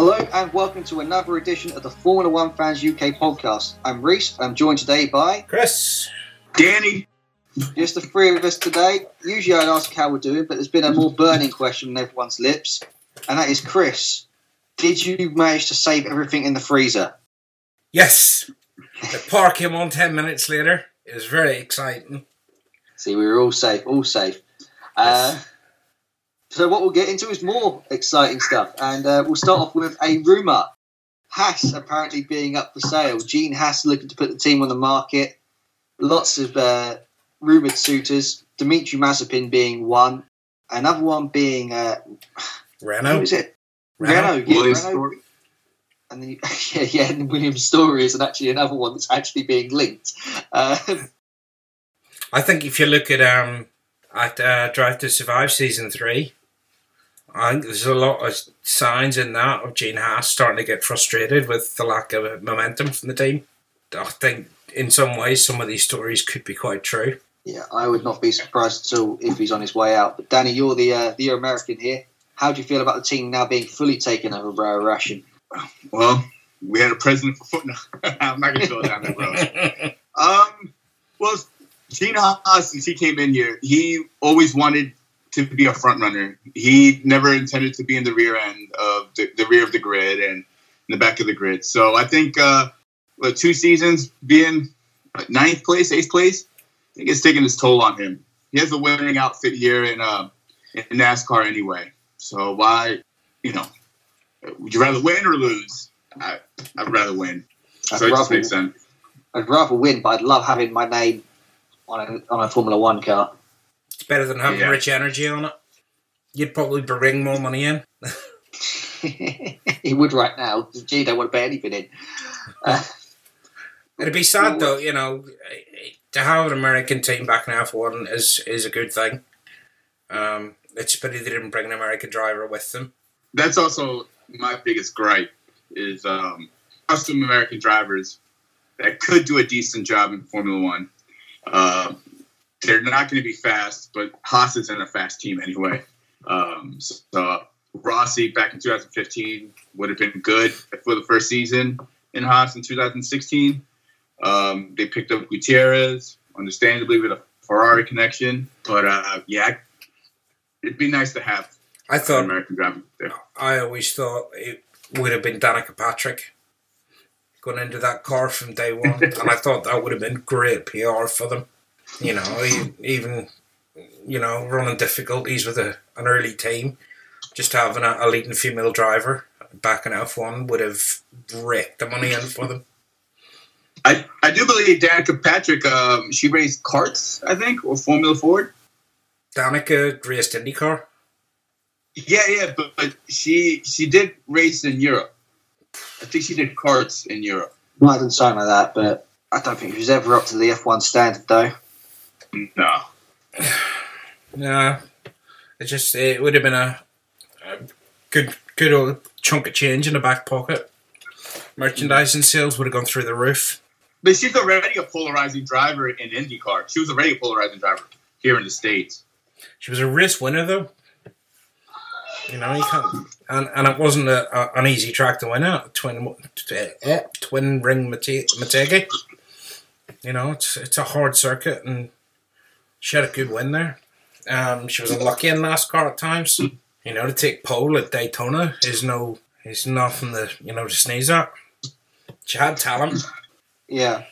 Hello and welcome to another edition of the Formula One Fans UK podcast. I'm Reese. I'm joined today by Chris. Danny. just the three of us today. Usually I'd ask how we're doing, but there's been a more burning question on everyone's lips, and that is Chris. Did you manage to save everything in the freezer? Yes. The par came on 10 minutes later. It was very exciting. See, we were all safe, all safe. Uh, so what we'll get into is more exciting stuff, and uh, we'll start off with a rumor. Haas apparently being up for sale. Gene Haas looking to put the team on the market. Lots of uh, rumored suitors. Dimitri Mazepin being one. Another one being uh, who Renault. is it? Renault. Renault. Yeah, Williams Renault. story. And then, yeah, yeah, and Williams' story is actually another one that's actually being linked. Uh, I think if you look at um at uh, Drive to Survive season three, I think there's a lot of signs in that of Gene Haas starting to get frustrated with the lack of momentum from the team. I think in some ways some of these stories could be quite true. Yeah, I would not be surprised at all if he's on his way out. But Danny, you're the uh, the American here. How do you feel about the team now being fully taken over by a Russian? Well, we had a president for football. I'm not going to go down that road. Um, well, Gene Haas, since he came in here, he always wanted to be a front runner. He never intended to be in the rear end of the, the rear of the grid and in the back of the grid. So I think uh, two seasons being ninth place, eighth place, I think it's taking its toll on him. He has a winning outfit here in uh, in NASCAR anyway. So why, you know, would you rather win or lose? I, I'd rather win. I'd So it rather, makes sense. I'd rather win, but I'd love having my name on a, on a Formula One car. It's better than having Yeah. rich energy on it. You'd probably bring more money in. he would right now. 'cause Gene don't want to pay anything in. Uh, It'd be sad though, you know, to have an American team back in F one is is a good thing. Um, it's a pity they didn't bring an American driver with them. That's also my biggest gripe is um, custom American drivers that could do a decent job in Formula One. Uh, they're not going to be fast, but Haas isn't a fast team anyway. Um, so uh, Rossi back in 2015 would have been good for the first season in Haas in 2016. Um, they picked up Gutierrez, understandably with a Ferrari connection, but uh, yeah, it'd be nice to have I thought American driver there. I always thought it would have been Danica Patrick going into that car from day one, and I thought that would have been great PR for them. You know, e- even you know running difficulties with a, an early team, just having a, a leading female driver back in F one would have raked the money in for them. I, I do believe Danica Patrick, um, she raced karts, I think, or Formula Ford. Danica raced IndyCar. Yeah, yeah, but, but she she did race in Europe. I think she did karts in Europe. might have done something like that, but I don't think he was ever up to the F1 standard, though. No. No, it just it would have been a, a good good old chunk of change in the back pocket. Merchandising sales would have gone through the roof. But she's already a polarizing driver in IndyCar. She was already a polarizing driver here in the States. She was a race winner though. You know, you can't, and and it wasn't a, a, an easy track to win at. Twin uh, twin ring Mate- Motegi. You know, it's it's a hard circuit, and she had a good win there. Um, she was unlucky in NASCAR at times. You know, to take pole at Daytona is no is nothing to you know to sneeze at. She had talent. Yeah.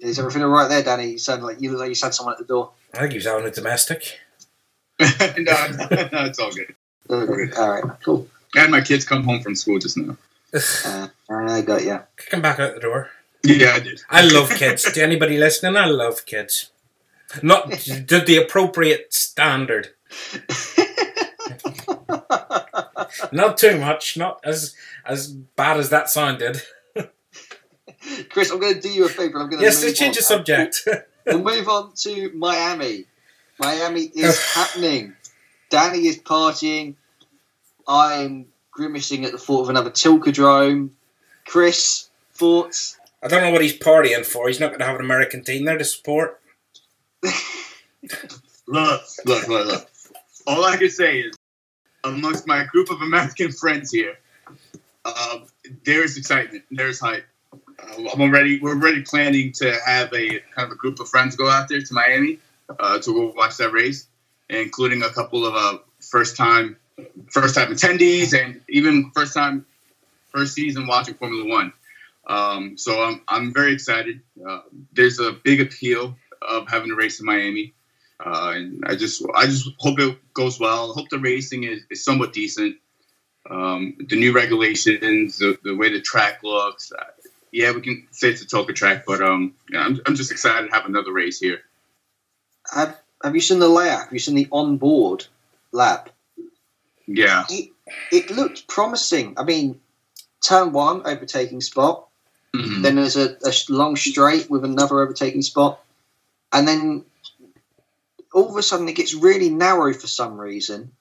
Is everything all right there, Danny? You sound like you look like you had someone at the door. I think he was having a domestic. no, no, no, it's all good. Uh, all right, cool. I had my kids come home from school just now. Uh, I got you. Kick him back out the door. Yeah, I did. I love kids. to anybody listening, I love kids. Not to the appropriate standard. Not too much. Not as as bad as that sounded. Chris, I'm going to do you a favour. I'm going to Yes, let's change the subject. We'll move on to Miami. Miami is happening. Danny is partying. I'm grimacing at the thought of another Tilkedrome. Chris, thoughts? I don't know what he's partying for. He's not going to have an American team there to support. Look, look, look, look. All I can say is, amongst my group of American friends here, uh, there's excitement. There's hype. Uh, I'm already. We're already planning to have a kind of a group of friends go out there to Miami uh, to go watch that race, including a couple of uh, first time first time attendees and even first time first season watching Formula One. Um, so I'm I'm very excited. Uh, there's a big appeal of having a race in Miami, uh, and I just I just hope it goes well. I hope the racing is, is somewhat decent. Um, the new regulations, the, the way the track looks. Uh, yeah, we can say it's a Toka track, but um, yeah, I'm I'm just excited to have another race here. Have Have you seen the layout? Have you seen the onboard lap? Yeah, It, it looked promising. I mean, turn one overtaking spot. Mhm. Then there's a, a long straight with another overtaking spot, and then all of a sudden it gets really narrow for some reason.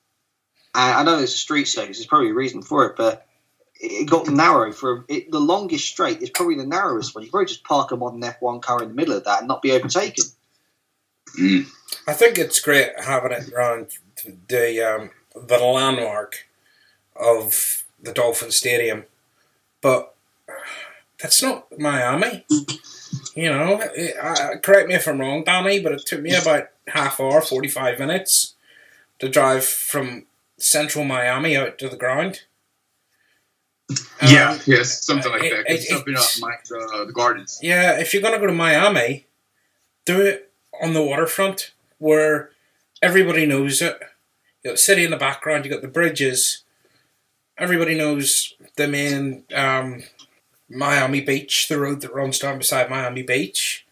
And I know it's a street circuit; there's probably a reason for it, but it got narrow for it, the longest straight is probably the narrowest one. You probably just park a modern F1 car in the middle of that and not be overtaken. I think it's great having it around the um, the landmark of the Dolphin Stadium, but that's not Miami. You know, it, uh, correct me if I'm wrong, Danny, but it took me about half hour, forty five minutes to drive from central Miami out to the ground. yeah, Um, yes, something like it- that. It- something up it's- my, uh, the gardens. Yeah, if you're gonna go to Miami, do it on the waterfront where everybody knows it. You got the city in the background. You got the bridges. Everybody knows the main um, Miami Beach, the road that runs down beside Miami Beach.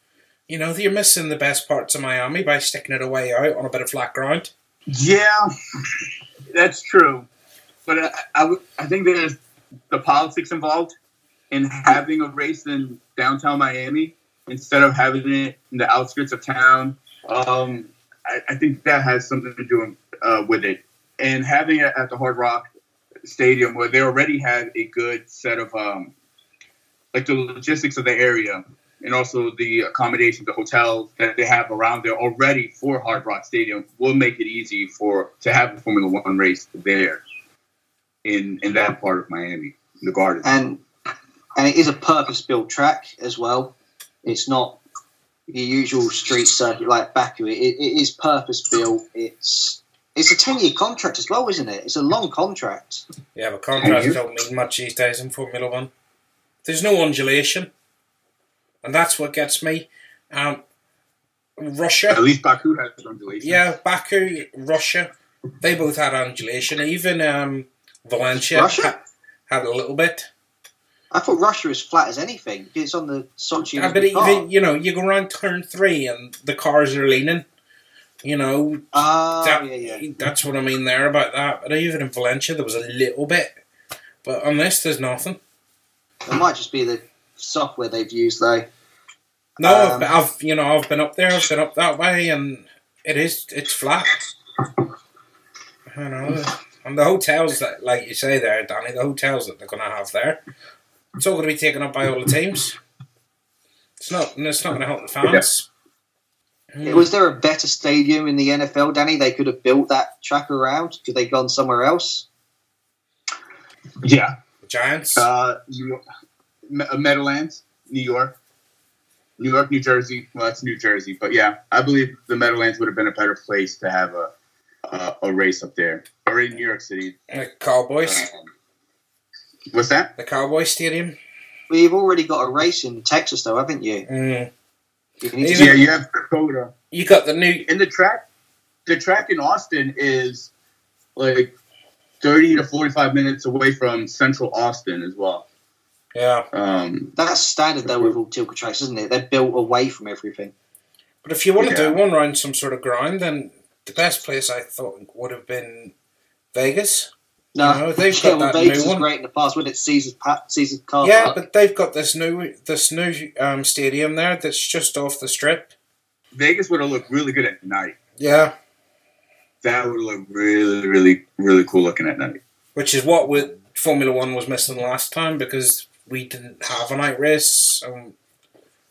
You know, you're missing the best parts of Miami by sticking it away out on a bit of flat ground. Yeah, that's true. But I, I, I think there's the politics involved in having a race in downtown Miami instead of having it in the outskirts of town. Um, I, I think that has something to do uh, with it. And having it at the Hard Rock Stadium, where they already had a good set of um, like the logistics of the area and also the accommodation, the hotels that they have around there already for Hard Rock Stadium will make it easy for to have a Formula One race there in in that part of Miami, the Garden. and and it is a purpose-built track as well. It's not the usual street circuit like Baku. It, it is purpose-built. It's it's a ten-year contract as well, isn't it? It's a long contract. Yeah, but contracts you? don't mean much these days in Formula One. There's no undulation, and that's what gets me. Um, Russia, At least Baku has undulation. yeah, Baku, Russia, they both had undulation. Even um, Valencia Russia? ha- had a little bit. I thought Russia was flat as anything. It's on the Sochi. Yeah, but even you know, you go around turn three and the cars are leaning. You know, Ah, that, yeah, yeah. that's what I mean there about that. But even in Valencia, there was a little bit, but on this, there's nothing. It might just be the software they've used though. No, Um, I've, I've you know I've been up there, I've been up that way, and it is it's flat. I know, and the hotels that, like you say there, Danny, the hotels that they're going to have there, it's all going to be taken up by all the teams. It's not, it's not going to help the fans. Mm. Was there a better stadium in the NFL, Danny? They could have built that track around. Could they gone somewhere else? yeah. The Giants. Uh, New York, uh, Meadowlands, New York, New York, New Jersey. Well, that's New Jersey, but yeah, I believe the Meadowlands would have been a better place to have a a, a race up there, or in New York City. the Cowboys. Um, what's that? The Cowboys Stadium. Well, you've already got a race in Texas, though, haven't you? Mm. you need to Even- Yeah, you have Dakota. You got the new. in the track, the track in Austin is like thirty to forty-five minutes away from Central Austin as well. Yeah, Um, That's standard though with all Tilke tracks, isn't it? They're built away from everything. but if you want to Yeah. do one round some sort of ground, then the best place I thought would have been Vegas. No, No, they've yeah, got well, that Vegas new was one. great in the past, wasn't it? Caesar's pa- Caesar's car yeah, park. but they've got this new this new um, stadium there that's just off the strip. Vegas would have looked really good at night. Yeah, That would look really, really, really cool looking at night. which is what with Formula One was missing last time because we didn't have a night race and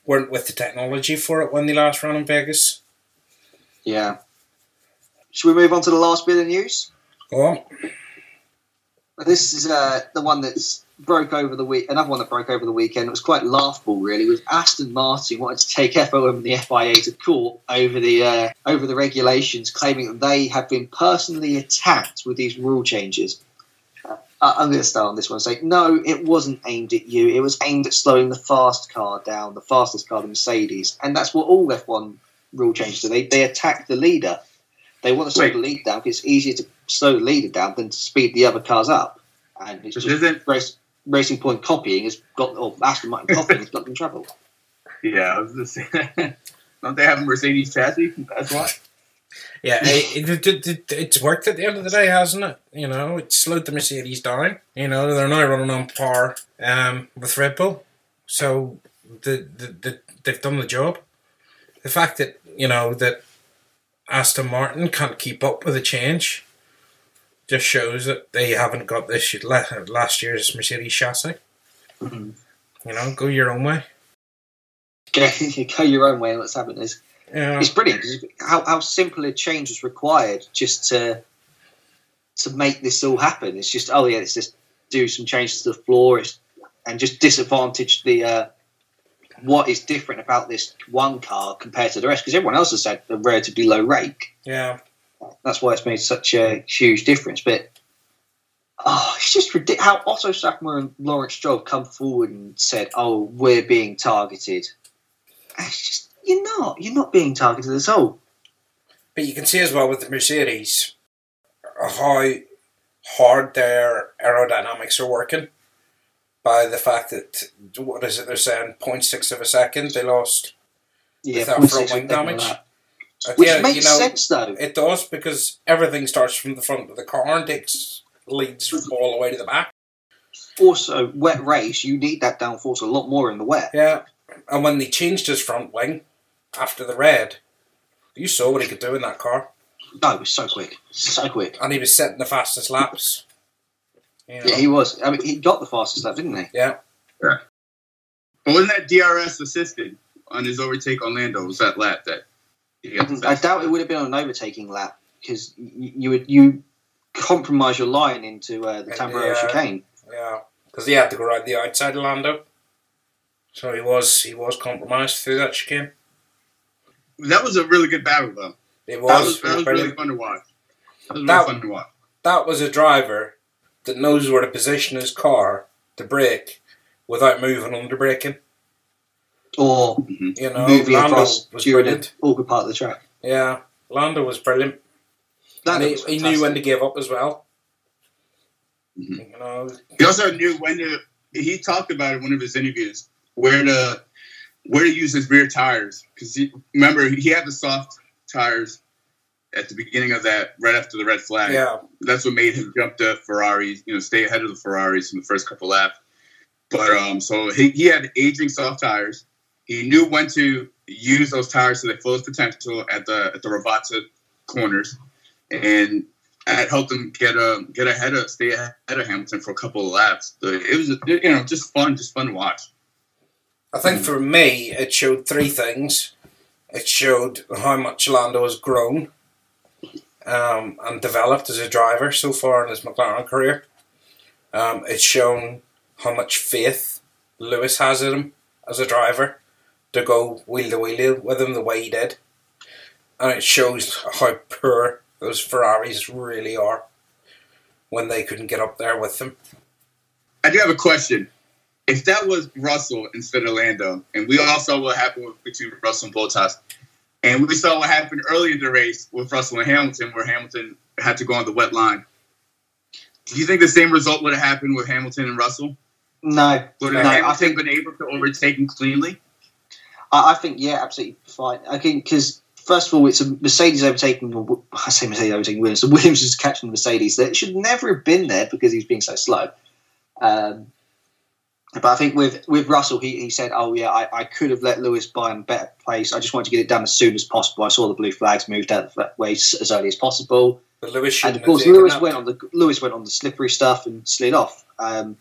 weren't with the technology for it when they last ran in Vegas. yeah. Should we move on to the last bit of news? Oh, This is uh, the one that's broke over the week. Another one that broke over the weekend. It was quite laughable, really. Was Aston Martin wanted to take FOM and the FIA to court over the uh, over the regulations, claiming that they have been personally attacked with these rule changes. Uh, I'm going to start on this one. and Say no, it wasn't aimed at you. It was aimed at slowing the fast car down, the fastest car, the Mercedes, and that's what all F1 rule changes do. They they attack the leader. They want to slow Wait. the lead down because it's easier to slow the leader down than to speed the other cars up. And it's But just isn't race, Racing Point copying has got, or Aston Martin copying has got them in trouble. yeah, I was just saying. Don't they have a Mercedes chassis? That's why. Yeah, it, it, it, it, it's worked at the end of the day, hasn't it? You know, it slowed the Mercedes down. You know, they're now running on par um, with Red Bull. So the, the, the, they've done the job. The fact that, you know, that Aston Martin can't keep up with the change just shows that they haven't got this last year's Mercedes chassis. Mhm. You know, go your own way. Go, your own way and let's have it. It's, Yeah. it's brilliant how, how simple a change is required just to to make this all happen. It's just, oh yeah, let's just do some changes to the floor it's, and just disadvantage the uh, what is different about this one car compared to the rest because everyone else has had a relatively low rake. Yeah. That's why it's made such a huge difference. But oh, it's just ridiculous how Otto Sackmer and Lawrence Stroll come forward and said, "Oh, we're being targeted." It's just you're not. You're not being targeted at all. But you can see as well with the Mercedes how hard their aerodynamics are working by the fact that what is it they're saying 0.6 of a second they lost Yeah, Without front wing damage. Uh, which yeah, makes you know, sense though. it does because everything starts from the front of the car and takes leads all the way to the back Also, wet race, you need that downforce a lot more in the wet. yeah and when they changed his front wing after the red you saw what he could do in that car No, it was so quick, so quick. and he was setting the fastest laps you know? Yeah, he was. I mean, he got the fastest lap, didn't he? yeah But wasn't that DRS assisted on his overtake on Lando? Was that lap that? He got the I doubt it would have been on an overtaking lap because you, you would you compromise your line into uh, the Yeah. Tamburello chicane. Yeah, because he had to go around the outside of Lando, so he was he was compromised through that chicane. That was a really good battle, though. It That was, was, that was really- really fun to watch. That was really That- fun to watch. that was a driver that knows where to position his car to brake without moving under braking. Or You know, moving Lando across was during brilliant. an awkward part of the track. Yeah, Lando was brilliant. That he, was he knew when to give up as well. Mhm. You know, He also knew when to. He talked about it in one of his interviews where to where to use his rear tires because remember he had the soft tires at the beginning of that right after the red flag. yeah, That's what made him jump to Ferraris. You know, stay ahead of the Ferraris in the first couple laps. But um, so he, he had aging soft tires. He knew when to use those tires to their fullest potential at the at the Rivazza corners, and that helped him get a get ahead of stay ahead of Hamilton for a couple of laps. So it was you know just fun, just fun to watch. I think for me it showed three things. It showed how much Lando has grown um, and developed as a driver so far in his McLaren career. Um, it's shown how much faith Lewis has in him as a driver to go wheel to wheel with him the way he did. And it shows how poor those Ferraris really are when they couldn't get up there with them. I do have a question. If that was Russell instead of Lando, and we all saw what happened with, between Russell and Bottas, and we saw what happened early in the race with Russell and Hamilton, where Hamilton had to go on the wet line. Do you think the same result would have happened with Hamilton and Russell? No, Would no, have I Hamilton think been able to overtake him cleanly? I, I think yeah, absolutely fine. I think because first of all, it's a Mercedes overtaking. or I say Mercedes overtaking Williams. So Williams is catching the Mercedes that should never have been there because he's being so slow. Um, but I think with with Russell, he, he said, "Oh yeah, I, I could have let Lewis by him a better place. I just wanted to get it done as soon as possible. I saw the blue flags moved out the way as early as possible." But Lewis and of course Lewis went on the Lewis went on the slippery stuff and slid off. Um,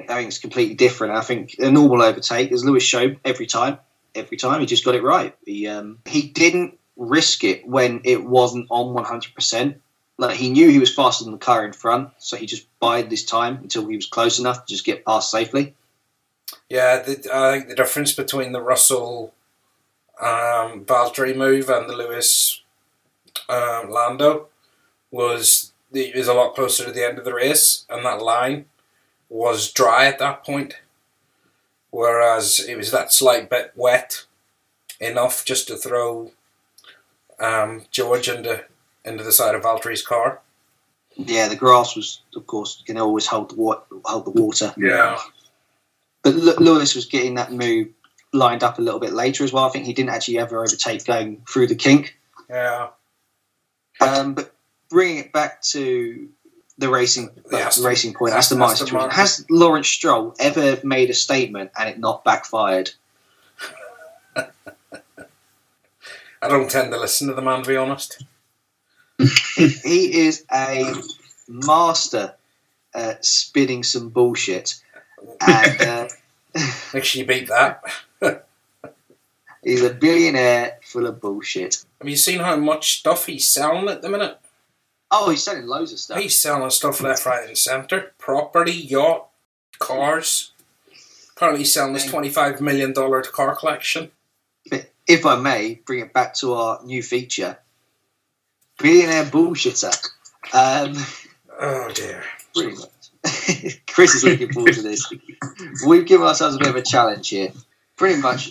I think it's completely different. I think a normal overtake, as Lewis showed every time, every time he just got it right. He um, he didn't risk it when it wasn't on one hundred percent. like he knew he was faster than the car in front, so he just bided his time until he was close enough to just get past safely. Yeah, the, I think the difference between the Russell um, Valtteri move and the Lewis um, Lando was it was a lot closer to the end of the race, and that line was dry at that point, whereas it was that slight bit wet enough just to throw um, George into into the side of Valtteri's car. Yeah, the grass was, of course, going to always hold the wa- hold the water. Yeah. But Lewis was getting that move lined up a little bit later as well. I think he didn't actually ever overtake going through the kink. Yeah, Um, but bringing it back to the racing, The uh, Aston- the racing point, Aston- Aston Martin Aston situation. Martin. Has Lawrence Stroll ever made a statement and it not backfired? I don't tend to listen to the man, to be honest. he is a master at spinning some bullshit, and uh, Make sure you beat that. he's a billionaire full of bullshit. Have you seen how much stuff he's selling at the minute? Oh, he's selling loads of stuff. He's selling stuff left, right, and centre. Property, yacht, cars. Apparently, he's selling his $25 million car collection. If I may, bring it back to our new feature, billionaire bullshitter. Um, Oh, dear. pretty much. Chris is looking forward to this. We've given ourselves a bit of a challenge here. Pretty much,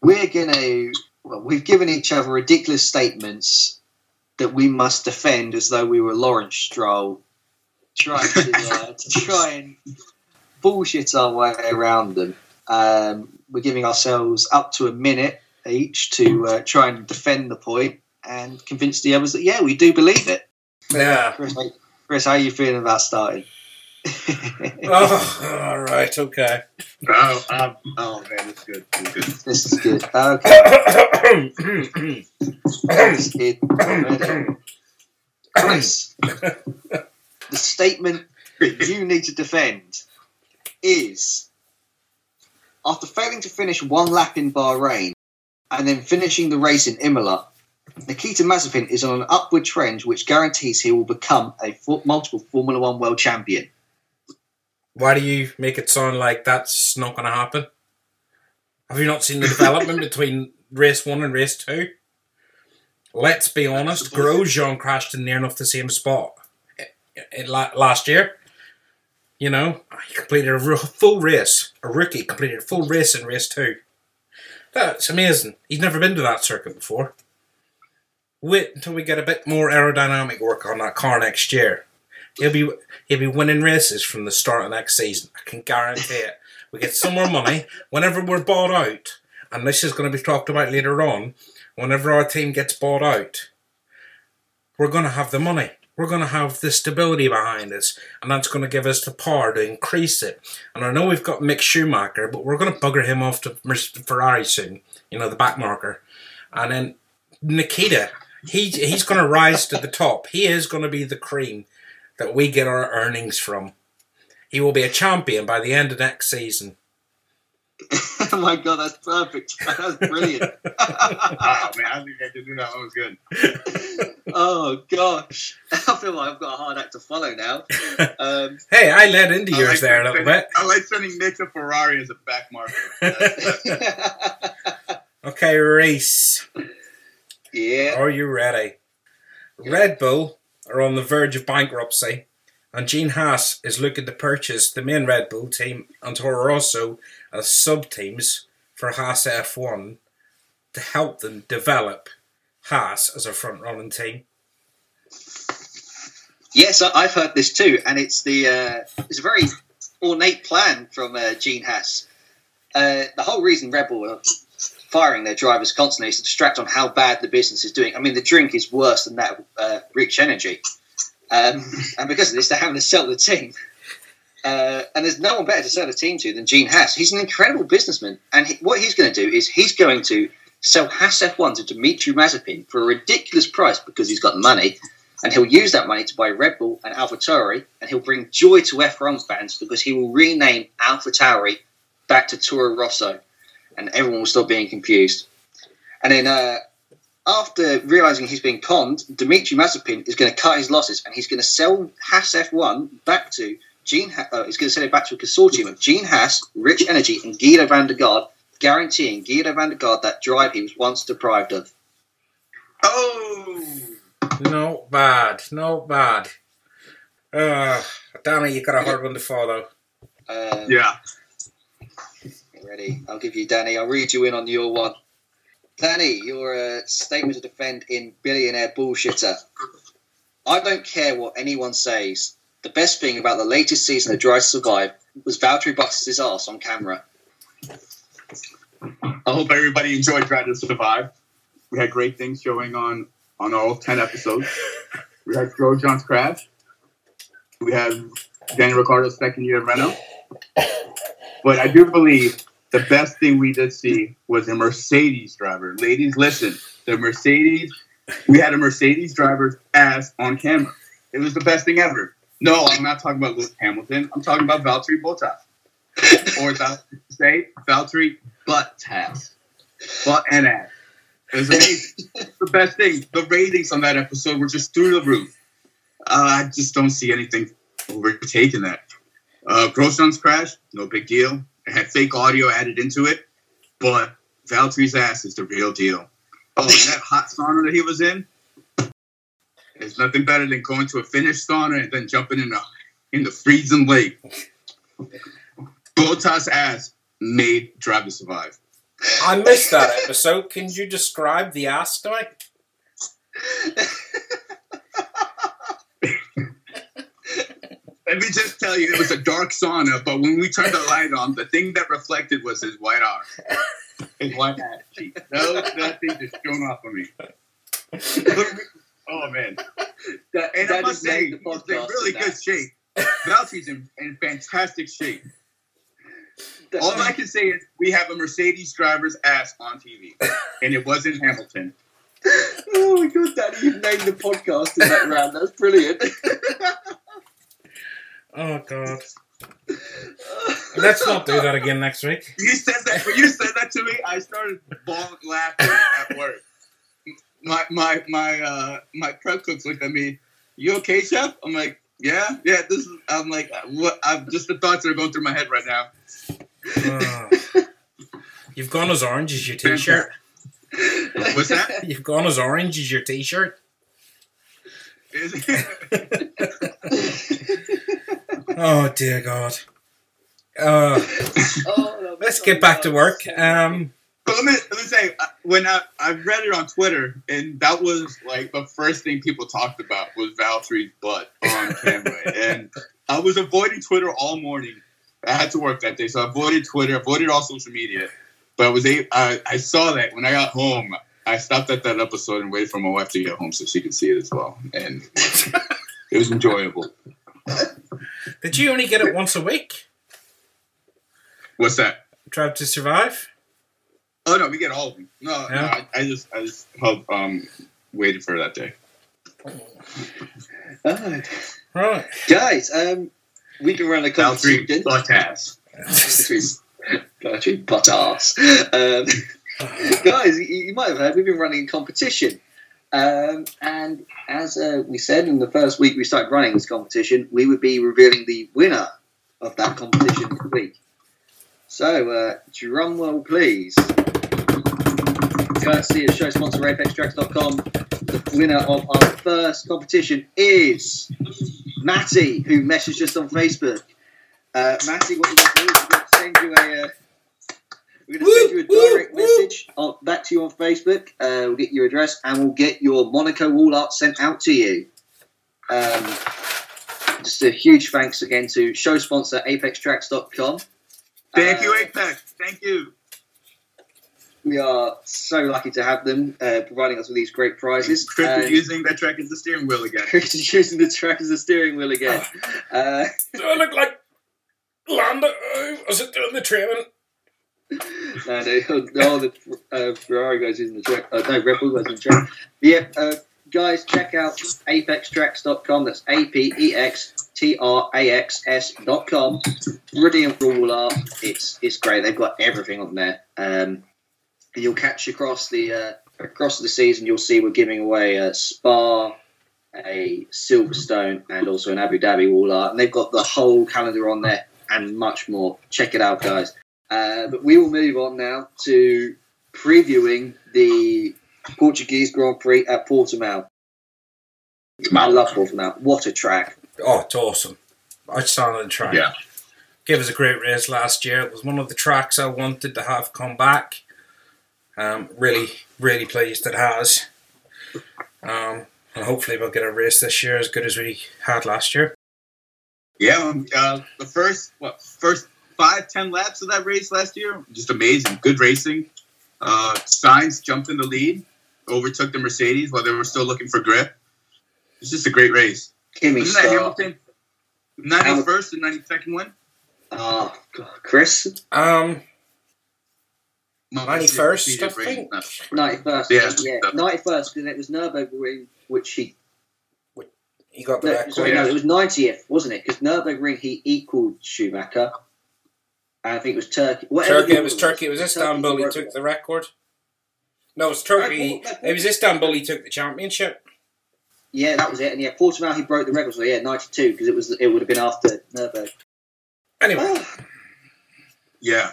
we're going to. Well, we've given each other ridiculous statements that we must defend as though we were Lawrence Stroll, trying to, uh, to try and bullshit our way around them. Um, we're giving ourselves up to a minute each to uh, try and defend the point and convince the others that yeah, we do believe it. Yeah. Chris, how- Chris, how are you feeling about starting? Oh, all right, okay. Oh, um, oh man, it's good. It's good. this is good. Okay, this is ready. Chris, the statement that you need to defend is after failing to finish one lap in Bahrain and then finishing the race in Imola, Nikita Mazepin is on an upward trend which guarantees he will become a multiple Formula One world champion. Why do you make it sound like that's not going to happen? Have you not seen the development between race one and race two? Let's be honest, Grosjean crashed in near enough the same spot eh, eh, i- i- last year. You know, he completed a full race. A rookie completed a full race in race two. That's amazing. He's never been to that circuit before. Wait until we get a bit more aerodynamic work on that car next year. He'll be he'll be winning races from the start of next season. I can guarantee it. We get some more money whenever we're bought out, and this is going to be talked about later on. Whenever our team gets bought out, we're going to have the money. We're going to have the stability behind us, and that's going to give us the power to increase it. And I know we've got Mick Schumacher, but we're going to bugger him off to Ferrari soon. You know, the back marker, and then Nikita. He he's going to rise to the top. He is going to be the cream that we get our earnings from. He will be a champion by the end of next season. oh my god, that's perfect. That's brilliant. Oh man, I think I did do that. That was good. oh gosh, I feel like I've got a hard act to follow now. Um, Hey, I led into I yours like there a little sending- bit. I like sending Nick to Ferrari as a back marker. Okay, Reese, yeah, are you ready? Red Bull are on the verge of bankruptcy, and Gene Haas is looking to purchase the main Red Bull team and Toro Rosso as sub teams for Haas F1 to help them develop Haas as a front running team. yes, I've heard this too, and it's the uh, it's a very ornate plan from uh, Gene Haas. Uh, the whole reason Red Bull firing their drivers constantly is to distract on how bad the business is doing. I mean, the drink is worse than that uh, Rich Energy, um, and because of this, they're having to sell the team. Uh, and there's no one better to sell the team to than Gene Haas. He's an incredible businessman, and he, what he's going to do is he's going to sell Haas F1 to Dimitri Mazepin for a ridiculous price because he's got money, and he'll use that money to buy Red Bull and AlphaTauri, and he'll bring joy to F1 fans because he will rename AlphaTauri back to Toro Rosso, and everyone will stop being confused. And then uh, after realizing he's been conned, Dimitri Mazepin is going to cut his losses and he's going to sell Haas F1 back to Gene. Ha- uh, he's going to sell it back to a consortium of Gene Haas, Rich Energy, and Giedo van der Garde, guaranteeing Giedo van der Garde that drive he was once deprived of. Oh, Not bad, not bad. Uh, Danny, you got a hard one to follow. Um, yeah. Ready? I'll give you Danny. I'll read you in on your one. Danny, your uh, statement to defend in billionaire bullshitter. I don't care what anyone says. The best thing about the latest season of Drive to Survive was Valtteri Bottas' ass on camera. I hope everybody enjoyed Drive to Survive. We had great things showing on on all ten episodes. We had Grosjean's crash. We had Daniel Ricciardo's second year in Renault. But I do believe the best thing we did see was a Mercedes driver. Ladies, listen. The Mercedes, we had a Mercedes driver's ass on camera. It was the best thing ever. No, I'm not talking about Lewis Hamilton. I'm talking about Valtteri Bottas. or I say, Valtteri Buttas. Butt and ass. It was amazing. the best thing. The ratings on that episode were just through the roof. Uh, I just don't see anything overtaking that. Uh, Grosjean's crash, no big deal. It had fake audio added into it, but Valtteri's ass is the real deal. Oh, and that hot sauna that he was in, there's nothing better than going to a finished sauna and then jumping in the in the freezing lake. Bottas ass made Drive to Survive. I missed that episode. Can you describe the ass to Let me just tell you, it was a dark sauna, but when we turned the light on, the thing that reflected was his white arm. His white ass cheek. No, nothing just shone off of me. oh man. That, And I must say, he's in really good that. shape. Valtteri's in, in fantastic shape. That- All I can say is we have a Mercedes driver's ass on TV, and it wasn't Hamilton. oh my god, Danny, you've named the podcast in that round. That's brilliant. Oh god. Let's not do that again next week. You said that. When you said that to me, I started bawling laughing at work. My my my uh my prep cooks looked at me. You okay, chef? I'm like, yeah, yeah. This is. I'm like, what? I'm just the thoughts that are going through my head right now. Oh. You've gone as orange as your t-shirt. What's that? You've gone as orange as your t-shirt. Is- Oh dear God. Uh, Oh, let's get back to work. Um, But let me let me say, uh, when I, I read it on Twitter, and that was like the first thing people talked about was Valtteri's butt on camera, and I was avoiding Twitter all morning. I had to work that day, so I avoided Twitter, avoided all social media. But I was a, I, I saw that when I got home. I stopped at that episode and waited for my wife to get home so she could see it as well, and it was enjoyable. Did you only get it once a week? What's that? Drive to survive. Oh no, we get all of them. No, no, I, I just I just held, um waited for that day. Alright. Right. Guys, um, we've been running a Valtteri competition. Bottas. Valtteri Bottas. Um, guys, you, you might have heard we've been running a competition. Um, and as uh, we said in the first week we started running this competition, we would be revealing the winner of that competition this week. So, uh, drum roll, please. Courtesy of show sponsor ApexTracks.com, the winner of our first competition is Matty, who messaged us on Facebook. Uh, Matty, what we're to do send you a. Uh, we're going to send you a direct message on, back to you on Facebook. Uh, we'll get your address and we'll get your Monaco wall art sent out to you. Um, just a huge thanks again to show sponsor ApexTracks.com. Thank Uh, you, Apex. Thank you. We are so lucky to have them uh, providing us with these great prizes. Chris is using that track as the steering wheel again. Chris is using the track as a steering wheel again. Uh, Do I look like Lando? Was it doing the training? No, no, no, the uh, Ferrari guys using the track. Uh, no, Red Bull guys using the track. But yeah, uh, guys, check out apextracks.com. That's A P E X T R A X S.com. Brilliant rule art. It's it's great. They've got everything on there. Um, you'll catch across the uh, across the season, you'll see we're giving away a Spa, a Silverstone, and also an Abu Dhabi Wall Art. And they've got the whole calendar on there and much more. Check it out, guys. Uh, but we will move on now to previewing the Portuguese Grand Prix at Portimao. I love Portimao. What a track. Oh, it's awesome. I started the track. Yeah. Gave us a great race last year. It was one of the tracks I wanted to have come back. Um, really, really pleased it has. Um, and hopefully we'll get a race this year as good as we had last year. Yeah, um, uh, the first what first five ten laps of that race last year, just amazing. Good racing. Uh, Sainz jumped in the lead, overtook the Mercedes while they were still looking for grip. It's just a great race. Kimi Isn't that Hamilton? Ninety first and ninety second one. Oh, God. Chris, Um, 91st, I think. 91st, Yeah. yeah 91st, because it was Nürburgring, which he. he got the No, record. sorry, yeah. no, it was 90th, wasn't it? Because Nürburgring, he equaled Schumacher. And I think it was Turkey. whatever Turkey. It year was Turkey. It was Istanbul. He took the record. No, it was Turkey. It was Istanbul. He took the championship. Yeah, that was it. And yeah, Portimao, he broke the record. So yeah, 92, because it was it would have been after Nürburgring. Anyway, Ah, Yeah,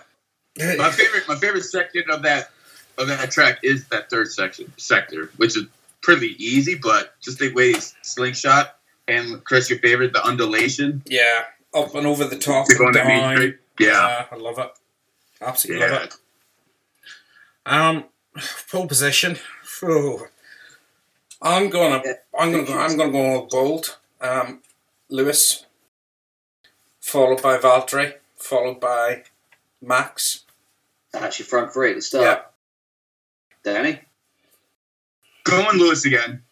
my favorite my favorite section of that of that track is that third section sector, which is pretty easy, but just the way he's slingshot and Chris, your favorite, the undulation. yeah, up and over the top To go and on that main down. Straight. Yeah, I love it. Absolutely love it. Um, pole position. Phew. I'm gonna, I'm gonna go, I'm gonna go all bold. Um, Lewis, followed by Valtteri, followed by Max. actually, front three at the start. Danny? Going Lewis again.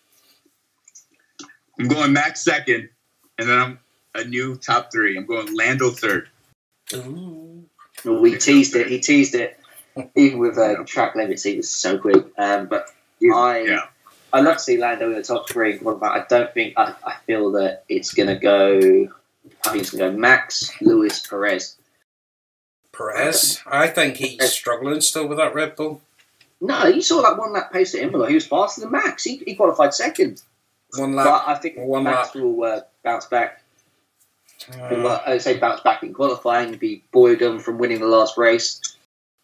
I'm going Max second, and then I'm a new top three. I'm going Lando third. Ooh. Well, we teased it. He teased it. Even with uh, track limits, he was so quick. Um, but I, Yeah, I love to see Lando in the top three. What about? I don't think. I, I feel that it's going to go. I think it's going to go Max, Lewis, Perez. Perez. I think he's struggling still with that Red Bull. No, you saw that one lap pace at Imola. He was faster than Max. He, he qualified second. One lap. But I think one Max lap. will uh, bounce back. Uh, Well, I say bounce back in qualifying, be buoyed on from winning the last race,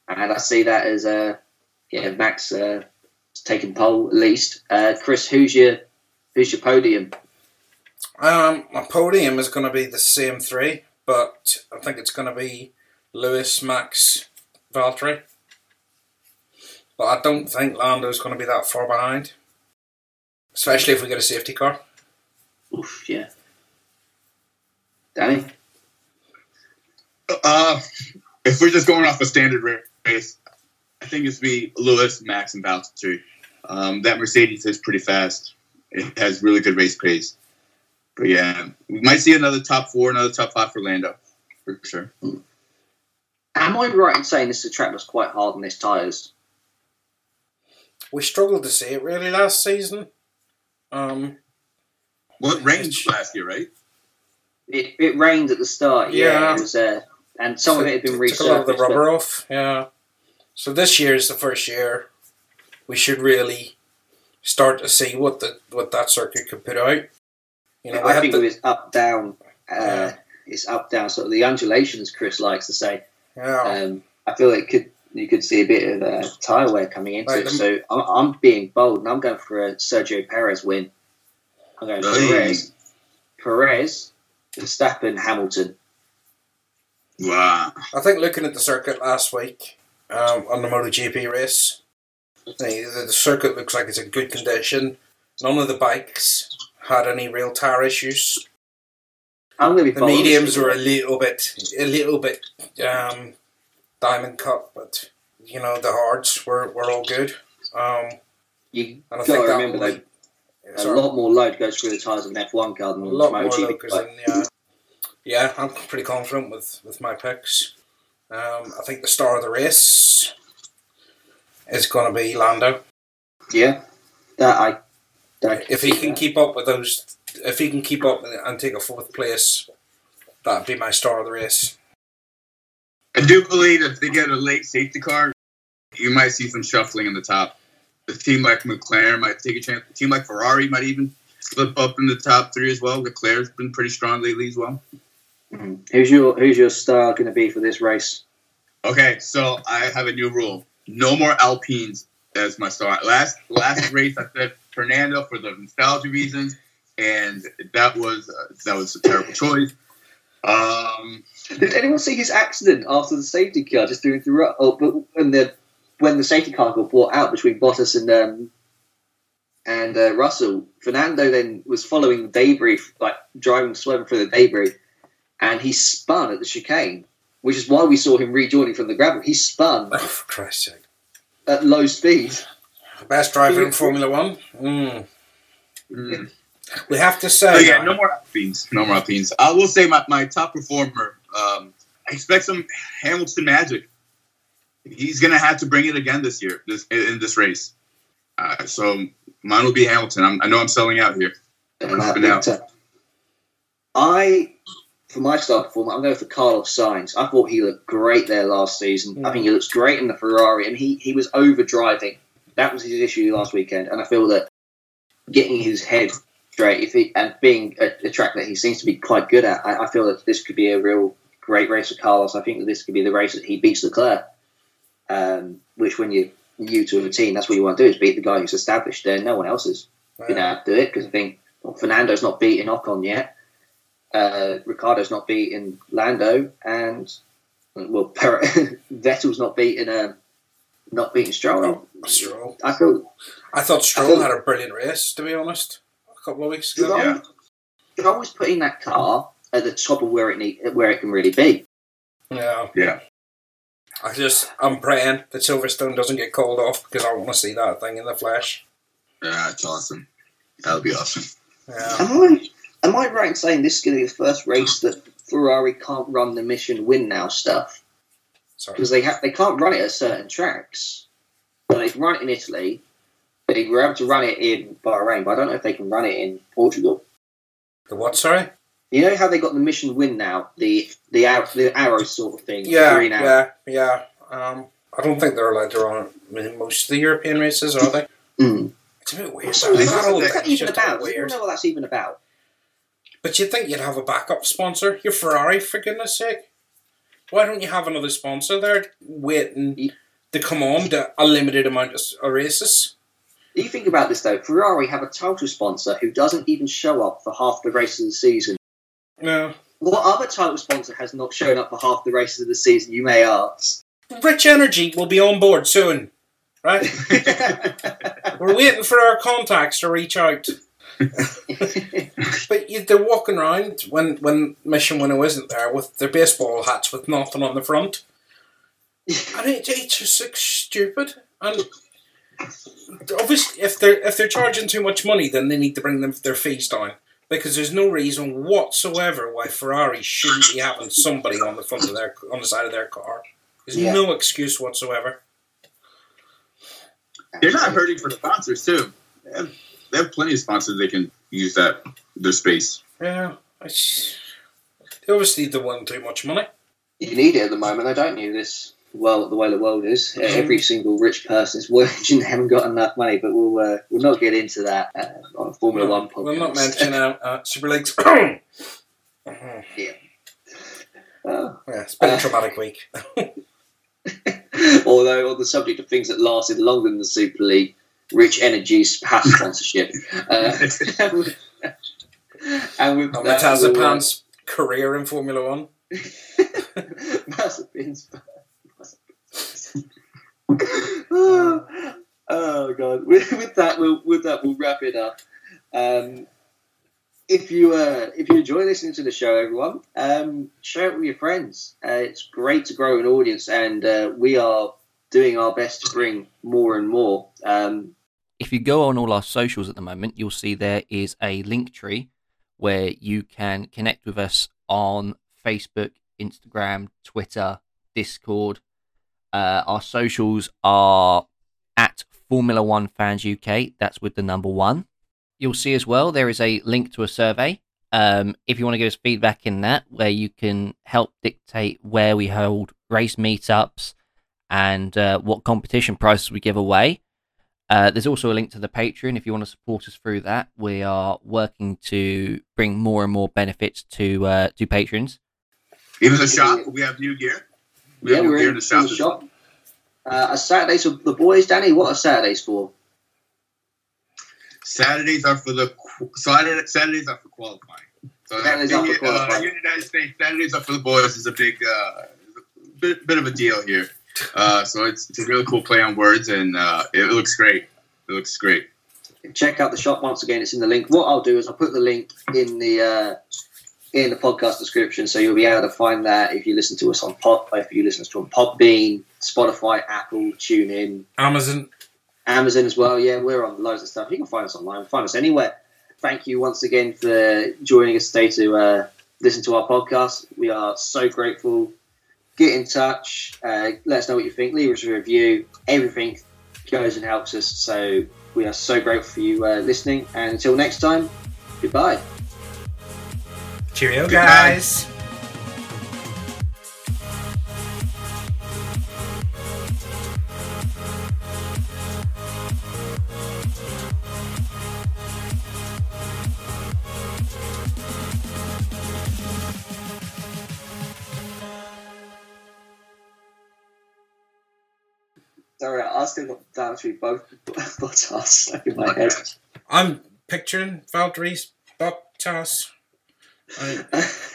and I see that as uh, yeah, Max uh, taking pole at least. Uh, Chris, who's your who's your podium? Um, my podium is going to be the same three, but I think it's going to be Lewis, Max, Valtteri. But I don't think Lando's going to be that far behind, especially if we get a safety car. Oof, yeah. Danny, Uh, if we're just going off a standard race, I think it's be Lewis, Max, and Valtteri. Um, that Mercedes is pretty fast. It has really good race pace. But yeah, we might see another top four, another top five for Lando, for sure. am I right in saying this is a track that's quite hard on its tyres? We struggled to see it really last season. Um, Well, it rained last year, right? It, it rained at the start, yeah. Yeah. It was, uh, and some of it had been took a lot of the resurfaced. but- rubber off. Yeah. So this year is the first year we should really start to see what the what that circuit could put out. You know, I think the- it was up down. Uh, Yeah. It's up down, sort of the undulations. Chris likes to say. yeah. Um, I feel it could you could see a bit of uh, tyre wear coming into it. So I'm, I'm being bold and I'm going for a Sergio Perez win. I'm going Hey. Perez, Perez, Verstappen, Hamilton. Wow. I think looking at the circuit last week um, on the MotoGP race, the, the, the circuit looks like it's in good condition. None of the bikes had any real tire issues. I'm going to be The mediums were a little bit, a little bit um, diamond cut, but you know the hards were, were all good. Um, You and I got think to that remember will though, a sorry. lot more load goes through the tyres of an F1 car A than lot more MotoGP. load goes but in, yeah. Yeah, I'm pretty confident with, with my picks. Um, I think the star of the race is going to be Lando. yeah, that I. That If he can keep up with those, if he can keep up and take a fourth place, that'd be my star of the race. I do believe if they get a late safety car, you might see some shuffling in the top. A team like McLaren might take a chance. A team like Ferrari might even slip up in the top three as well. Leclerc's been pretty strong lately as well. Mm. Who's your Who's your star going to be for this race? Okay, so I have a new rule: no more Alpines as my star. Last last race, I said Fernando for the nostalgia reasons, and that was uh, that was a terrible choice. Um, Did anyone see his accident after the safety car just doing through? Oh, but when the when the safety car got brought out between Bottas and um, and uh, Russell, Fernando then was following the debris, like driving swerving through the debris, and he spun at the chicane, which is why we saw him rejoining from the gravel. He spun Oh, for Christ's sake. at low speed. Best driver in Formula One. Mm. mm. We have to Oh, say, yeah, uh, no more Alpines. No more Alpines. I will say my, my top performer. Um, I expect some Hamilton magic. He's gonna have to bring it again this year, this in this race. Uh, so mine will be Hamilton. I'm, I know I'm selling out here. And Up that and out. I, for my star performer, I'm going for Carlos Sainz. I thought he looked great there last season. I think he looks great in the Ferrari, and he, he was over driving. That was his issue last weekend, and I feel that getting his head straight, if he and being a, a track that he seems to be quite good at, I, I feel that this could be a real great race for Carlos. I think that this could be the race that he beats Leclerc. Um, which, when you're new to a team, that's what you want to do is beat the guy who's established there. No one else is going to do it because I think well, Fernando's not beating Ocon yet. Uh, Ricciardo's not beating Lando, and well, per- Vettel's not beating um, not beating Stroll. Stroll. I feel I thought I Stroll thought- had a brilliant race, to be honest, a couple of weeks ago. Stroll, Yeah. Stroll was putting that car at the top of where it need, where it can really be. Yeah. Yeah. I just, I'm praying that Silverstone doesn't get called off because I want to see that thing in the flesh. Yeah, it's awesome. That'll be awesome. Yeah. Am I am I right in saying this is going to be the first race that Ferrari can't run the Mission Winnow stuff? Sorry. because they have they can't run it at certain tracks. But they can run it in Italy. They were able to run it in Bahrain, but I don't know if they can run it in Portugal. The what, sorry? You know how they got the Mission Winnow, the the arrow, the arrow sort of thing. Yeah, yeah, yeah. Um, I don't think they're allowed to run in most of the European races, are they? Mm. It's a bit weird. So they what's got all what's that even shit's a bit about? I don't know what that's even about. But you'd think you'd have a backup sponsor. You're Ferrari, for goodness sake. Why don't you have another sponsor there waiting to come on to a limited amount of races? You think about this though. Ferrari have a title sponsor who doesn't even show up for half the races of the season. No. What other title sponsor has not shown up for half the races of the season? You may ask. Rich Energy will be on board soon, right? We're waiting for our contacts to reach out. But you, they're walking around when, when Mission Winnow isn't there with their baseball hats with nothing on the front. And it, it's just like stupid. And obviously, if they're if they're charging too much money, then they need to bring them their fees down because there's no reason whatsoever why Ferrari shouldn't be having somebody on the front of their on the side of their car. There's Yeah. no excuse whatsoever. They're not hurting for sponsors too. They have, they have plenty of sponsors they can use that their space. Yeah, it's, they obviously don't want too much money. You need it at the moment, though, don't you? This well, the way the world is. Every single rich person is working. They haven't got enough money, but we'll uh, we'll not get into that uh, on Formula One podcast. We'll not mention uh, uh, Super Leagues. Mhm. Oh. yeah, it's been a Uh, traumatic week. Although on the subject of things that lasted longer than the Super League, Rich Energy's past sponsorship. Uh, and with On that, we'll, uh, Matazapan's career in Formula One. Mazepin's. oh, god! With, with that, we'll with that we'll wrap it up. Um, if you uh, if you enjoy listening to the show, everyone, um, share it with your friends. Uh, it's great to grow an audience, and uh, we are doing our best to bring more and more. Um, if you go on all our socials at the moment, you'll see there is a Linktree where you can connect with us on Facebook, Instagram, Twitter, Discord. Uh, our socials are at Formula One Fans UK. That's with the number one. You'll see as well there is a link to a survey. Um, if you want to give us feedback in that, where you can help dictate where we hold race meetups and uh, what competition prizes we give away. Uh, there's also a link to the Patreon if you want to support us through that. We are working to bring more and more benefits to uh, to patrons. Even the shop, we have new gear. We yeah, we're in, in the the shop. Uh, a Saturdays for the boys, Danny. What are Saturdays for? Saturdays are for the Saturday, Saturdays are for qualifying. So Saturdays that are for qualifying. Uh, in the United States, Saturdays are for the boys is a big, uh, bit, bit of a deal here. Uh, so it's, it's a really cool play on words, and uh, it looks great. It looks great. check out the shop once again. It's in the link. What I'll do is I'll put the link in the uh, in the podcast description, so you'll be able to find that if you listen to us on Pod, if you listen to us on Podbean, Spotify, Apple, TuneIn, Amazon. Amazon as well. Yeah, we're on loads of stuff. You can find us online. Find us anywhere. Thank you once again for joining us today to uh, listen to our podcast. We are so grateful. Get in touch. Uh, let us know what you think. Leave us a review. Everything goes and helps us. So we are so grateful for you uh, listening. And until next time, goodbye. Cheerio, Goodbye. guys. Sorry, I still got down through both Bottas stuck in my head. I'm picturing Valtteri Bottas. I,